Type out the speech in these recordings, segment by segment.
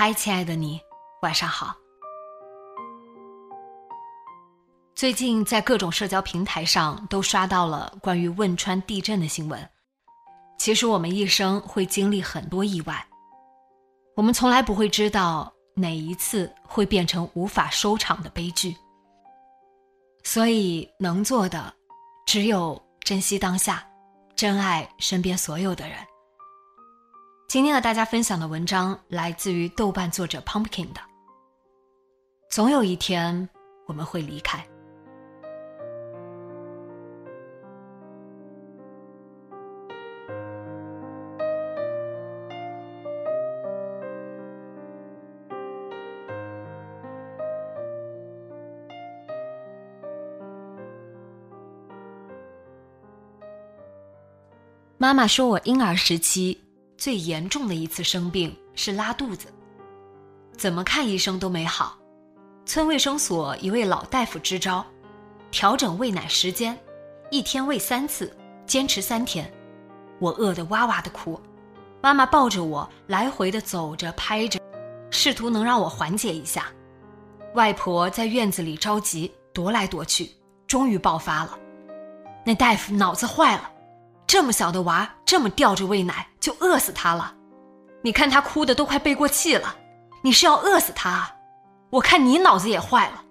嗨，亲爱的你，晚上好。最近在各种社交平台上都刷到了关于汶川地震的新闻。其实我们一生会经历很多意外，我们从来不会知道哪一次会变成无法收场的悲剧。所以能做的只有珍惜当下，珍爱身边所有的人。今天和大家分享的文章来自于豆瓣作者 Pumpkin 的。总有一天我们会离开。妈妈说我婴儿时期。最严重的一次生病是拉肚子，怎么看医生都没好。村卫生所一位老大夫支招，调整喂奶时间，一天喂三次，坚持三天。我饿得哇哇的哭，妈妈抱着我来回的走着拍着，试图能让我缓解一下。外婆在院子里着急踱来踱去，终于爆发了。那大夫脑子坏了。这么小的娃，这么吊着喂奶就饿死他了，你看他哭的都快背过气了，你是要饿死他？我看你脑子也坏了。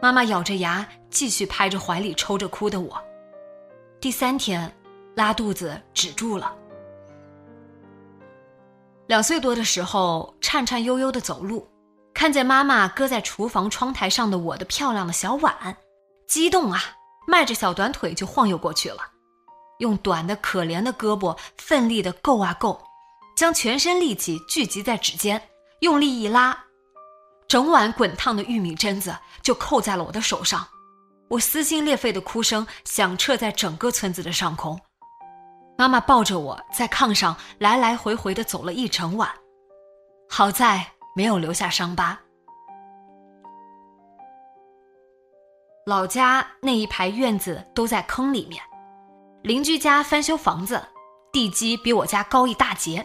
妈妈咬着牙继续拍着怀里抽着哭的我。第三天，拉肚子止住了。两岁多的时候，颤颤悠悠的走路，看见妈妈搁在厨房窗台上的我的漂亮的小碗，激动啊，迈着小短腿就晃悠过去了。用短的可怜的胳膊奋力的够啊够，将全身力气聚集在指尖，用力一拉，整碗滚烫的玉米榛子就扣在了我的手上。我撕心裂肺的哭声响彻在整个村子的上空。妈妈抱着我在炕上来来回回的走了一整晚，好在没有留下伤疤。老家那一排院子都在坑里面。邻居家翻修房子，地基比我家高一大截。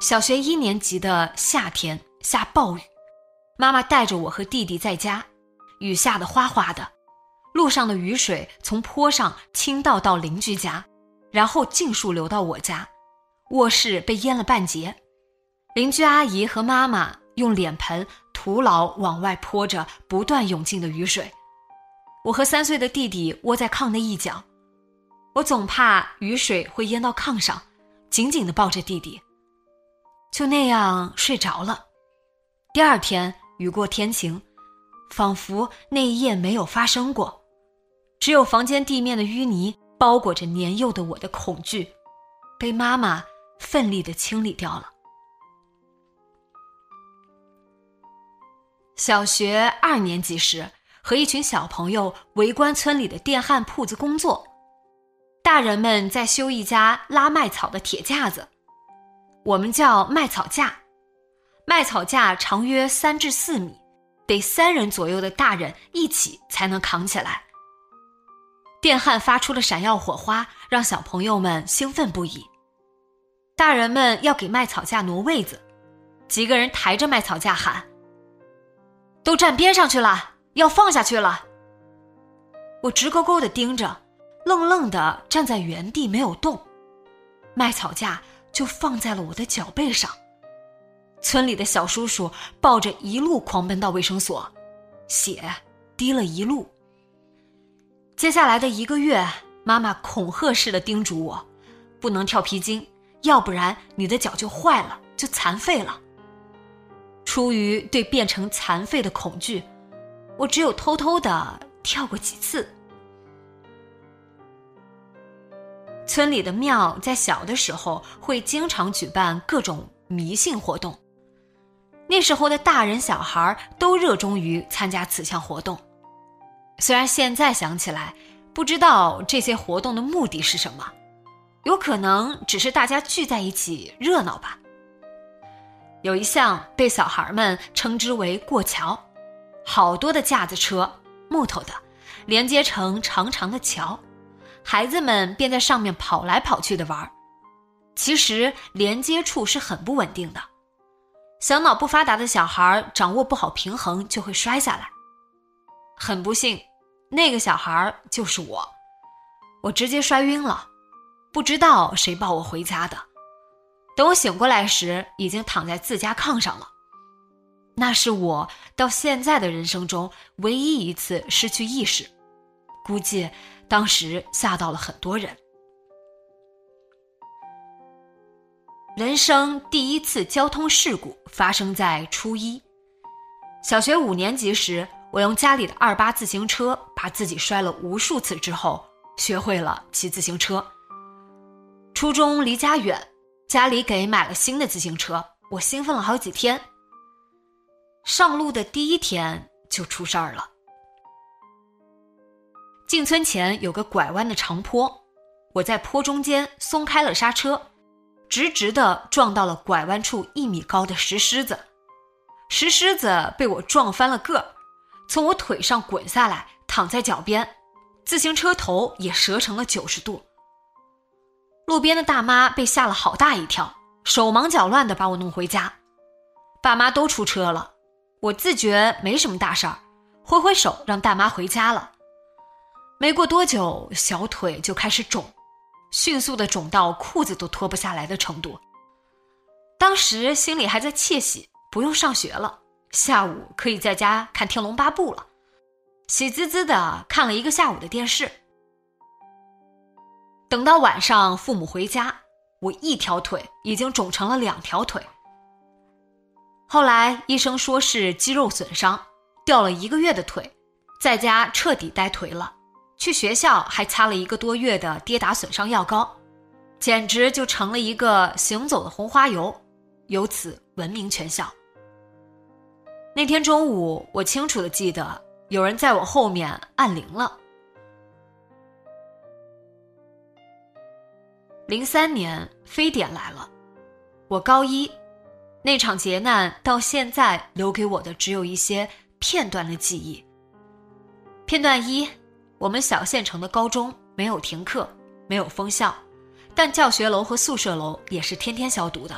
小学一年级的夏天下暴雨，妈妈带着我和弟弟在家，雨下的哗哗的，路上的雨水从坡上倾倒到邻居家，然后尽数流到我家，卧室被淹了半截。邻居阿姨和妈妈用脸盆徒劳往外泼着不断涌进的雨水，我和三岁的弟弟窝在炕的一角。我总怕雨水会淹到炕上，紧紧的抱着弟弟，就那样睡着了。第二天雨过天晴，仿佛那一夜没有发生过，只有房间地面的淤泥包裹着年幼的我的恐惧，被妈妈奋力的清理掉了。小学二年级时，和一群小朋友围观村里的电焊铺子工作。大人们在修一家拉麦草的铁架子，我们叫麦草架。麦草架长约三至四米，得三人左右的大人一起才能扛起来。电焊发出了闪耀火花，让小朋友们兴奋不已。大人们要给麦草架挪位子，几个人抬着麦草架喊：“都站边上去了，要放下去了。”我直勾勾的盯着。愣愣的站在原地没有动，麦草架就放在了我的脚背上。村里的小叔叔抱着一路狂奔到卫生所，血滴了一路。接下来的一个月，妈妈恐吓似的叮嘱我，不能跳皮筋，要不然你的脚就坏了，就残废了。出于对变成残废的恐惧，我只有偷偷的跳过几次。村里的庙在小的时候会经常举办各种迷信活动，那时候的大人小孩都热衷于参加此项活动。虽然现在想起来，不知道这些活动的目的是什么，有可能只是大家聚在一起热闹吧。有一项被小孩们称之为过桥，好多的架子车，木头的，连接成长长的桥。孩子们便在上面跑来跑去的玩其实连接处是很不稳定的，小脑不发达的小孩掌握不好平衡就会摔下来。很不幸，那个小孩就是我，我直接摔晕了，不知道谁抱我回家的。等我醒过来时，已经躺在自家炕上了。那是我到现在的人生中唯一一次失去意识，估计。当时吓到了很多人。人生第一次交通事故发生在初一，小学五年级时，我用家里的二八自行车把自己摔了无数次之后，学会了骑自行车。初中离家远，家里给买了新的自行车，我兴奋了好几天。上路的第一天就出事儿了。进村前有个拐弯的长坡，我在坡中间松开了刹车，直直的撞到了拐弯处一米高的石狮子，石狮子被我撞翻了个儿，从我腿上滚下来，躺在脚边，自行车头也折成了九十度。路边的大妈被吓了好大一跳，手忙脚乱的把我弄回家，爸妈都出车了，我自觉没什么大事儿，挥挥手让大妈回家了。没过多久，小腿就开始肿，迅速的肿到裤子都脱不下来的程度。当时心里还在窃喜，不用上学了，下午可以在家看《天龙八部》了，喜滋滋的看了一个下午的电视。等到晚上，父母回家，我一条腿已经肿成了两条腿。后来医生说是肌肉损伤，掉了一个月的腿，在家彻底呆颓了。去学校还擦了一个多月的跌打损伤药膏，简直就成了一个行走的红花油，由此闻名全校。那天中午，我清楚的记得有人在我后面按铃了。零三年非典来了，我高一，那场劫难到现在留给我的只有一些片段的记忆。片段一。我们小县城的高中没有停课，没有封校，但教学楼和宿舍楼也是天天消毒的。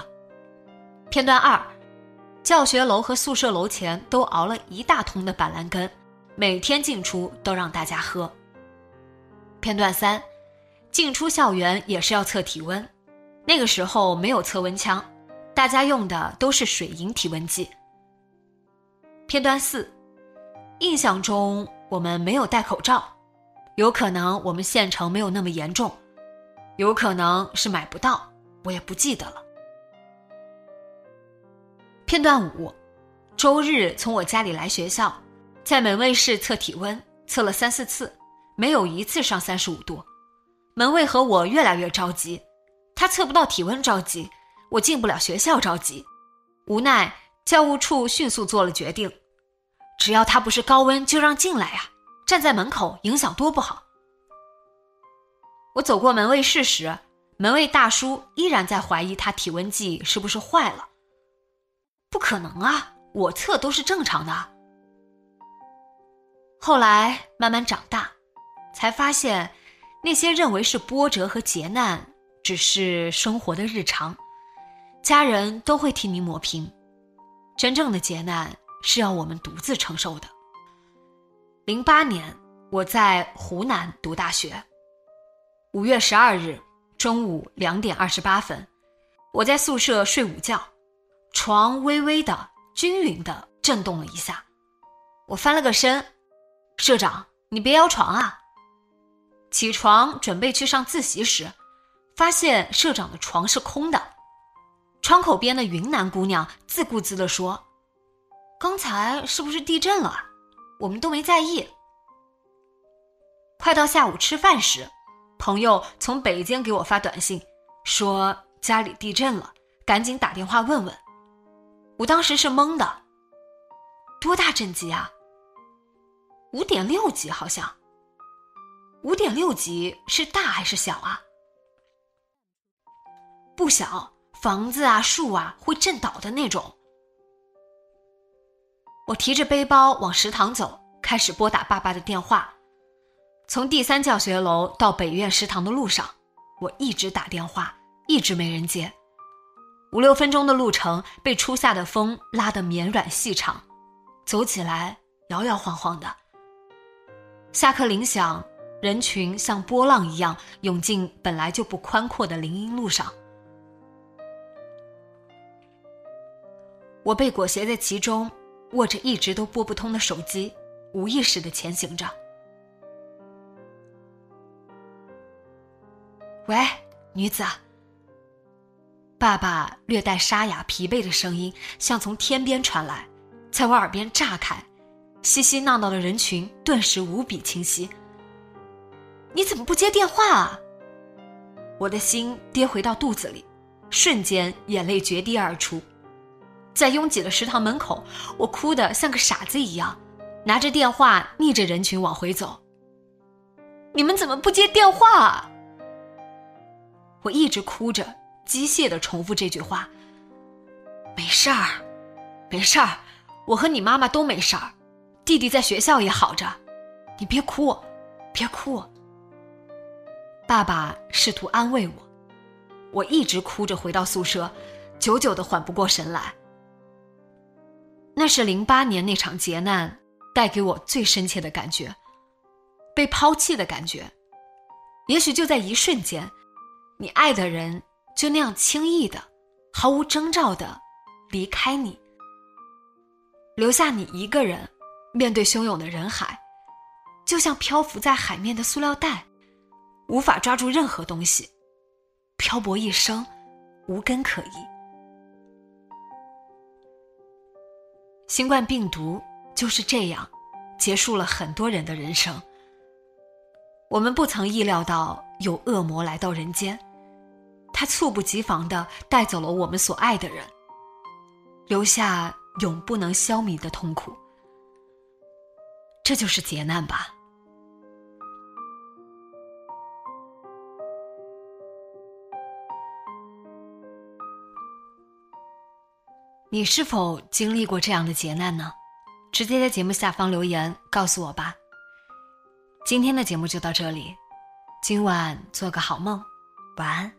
片段二，教学楼和宿舍楼前都熬了一大桶的板蓝根，每天进出都让大家喝。片段三，进出校园也是要测体温，那个时候没有测温枪，大家用的都是水银体温计。片段四，印象中我们没有戴口罩。有可能我们县城没有那么严重，有可能是买不到，我也不记得了。片段五，周日从我家里来学校，在门卫室测体温，测了三四次，没有一次上三十五度。门卫和我越来越着急，他测不到体温着急，我进不了学校着急。无奈教务处迅速做了决定，只要他不是高温，就让进来呀。站在门口影响多不好。我走过门卫室时，门卫大叔依然在怀疑他体温计是不是坏了。不可能啊，我测都是正常的。后来慢慢长大，才发现那些认为是波折和劫难，只是生活的日常，家人都会替你抹平。真正的劫难是要我们独自承受的。零八年，我在湖南读大学。五月十二日中午两点二十八分，我在宿舍睡午觉，床微微的、均匀的震动了一下，我翻了个身，社长，你别摇床啊！起床准备去上自习时，发现社长的床是空的。窗口边的云南姑娘自顾自地说：“刚才是不是地震了？我们都没在意。”快到下午吃饭时，朋友从北京给我发短信，说家里地震了，赶紧打电话问问。我当时是懵的，多大震级啊？五点六级好像。五点六级是大还是小啊？不小，房子啊、树啊会震倒的那种。我提着背包往食堂走，开始拨打爸爸的电话。从第三教学楼到北苑食堂的路上，我一直打电话，一直没人接。五六分钟的路程被初夏的风拉得绵软细长，走起来摇摇晃晃的。下课铃响。人群像波浪一样涌进本来就不宽阔的林荫路上，我被裹挟在其中，握着一直都拨不通的手机，无意识的前行着。喂，女子。爸爸略带沙哑、疲惫的声音像从天边传来，在我耳边炸开，熙熙闹闹的人群顿时无比清晰。你怎么不接电话啊？我的心跌回到肚子里，瞬间眼泪决堤而出。在拥挤的食堂门口，我哭得像个傻子一样，拿着电话逆着人群往回走。你们怎么不接电话？啊？我一直哭着，机械的重复这句话。没事儿，没事儿，我和你妈妈都没事儿，弟弟在学校也好着，你别哭，别哭。爸爸试图安慰我，我一直哭着回到宿舍，久久的缓不过神来。那是零八年那场劫难带给我最深切的感觉，被抛弃的感觉。也许就在一瞬间，你爱的人就那样轻易的、毫无征兆的离开你，留下你一个人面对汹涌的人海，就像漂浮在海面的塑料袋。无法抓住任何东西，漂泊一生，无根可依。新冠病毒就是这样，结束了很多人的人生。我们不曾意料到有恶魔来到人间，他猝不及防的带走了我们所爱的人，留下永不能消弭的痛苦。这就是劫难吧。你是否经历过这样的劫难呢？直接在节目下方留言告诉我吧。今天的节目就到这里，今晚做个好梦，晚安。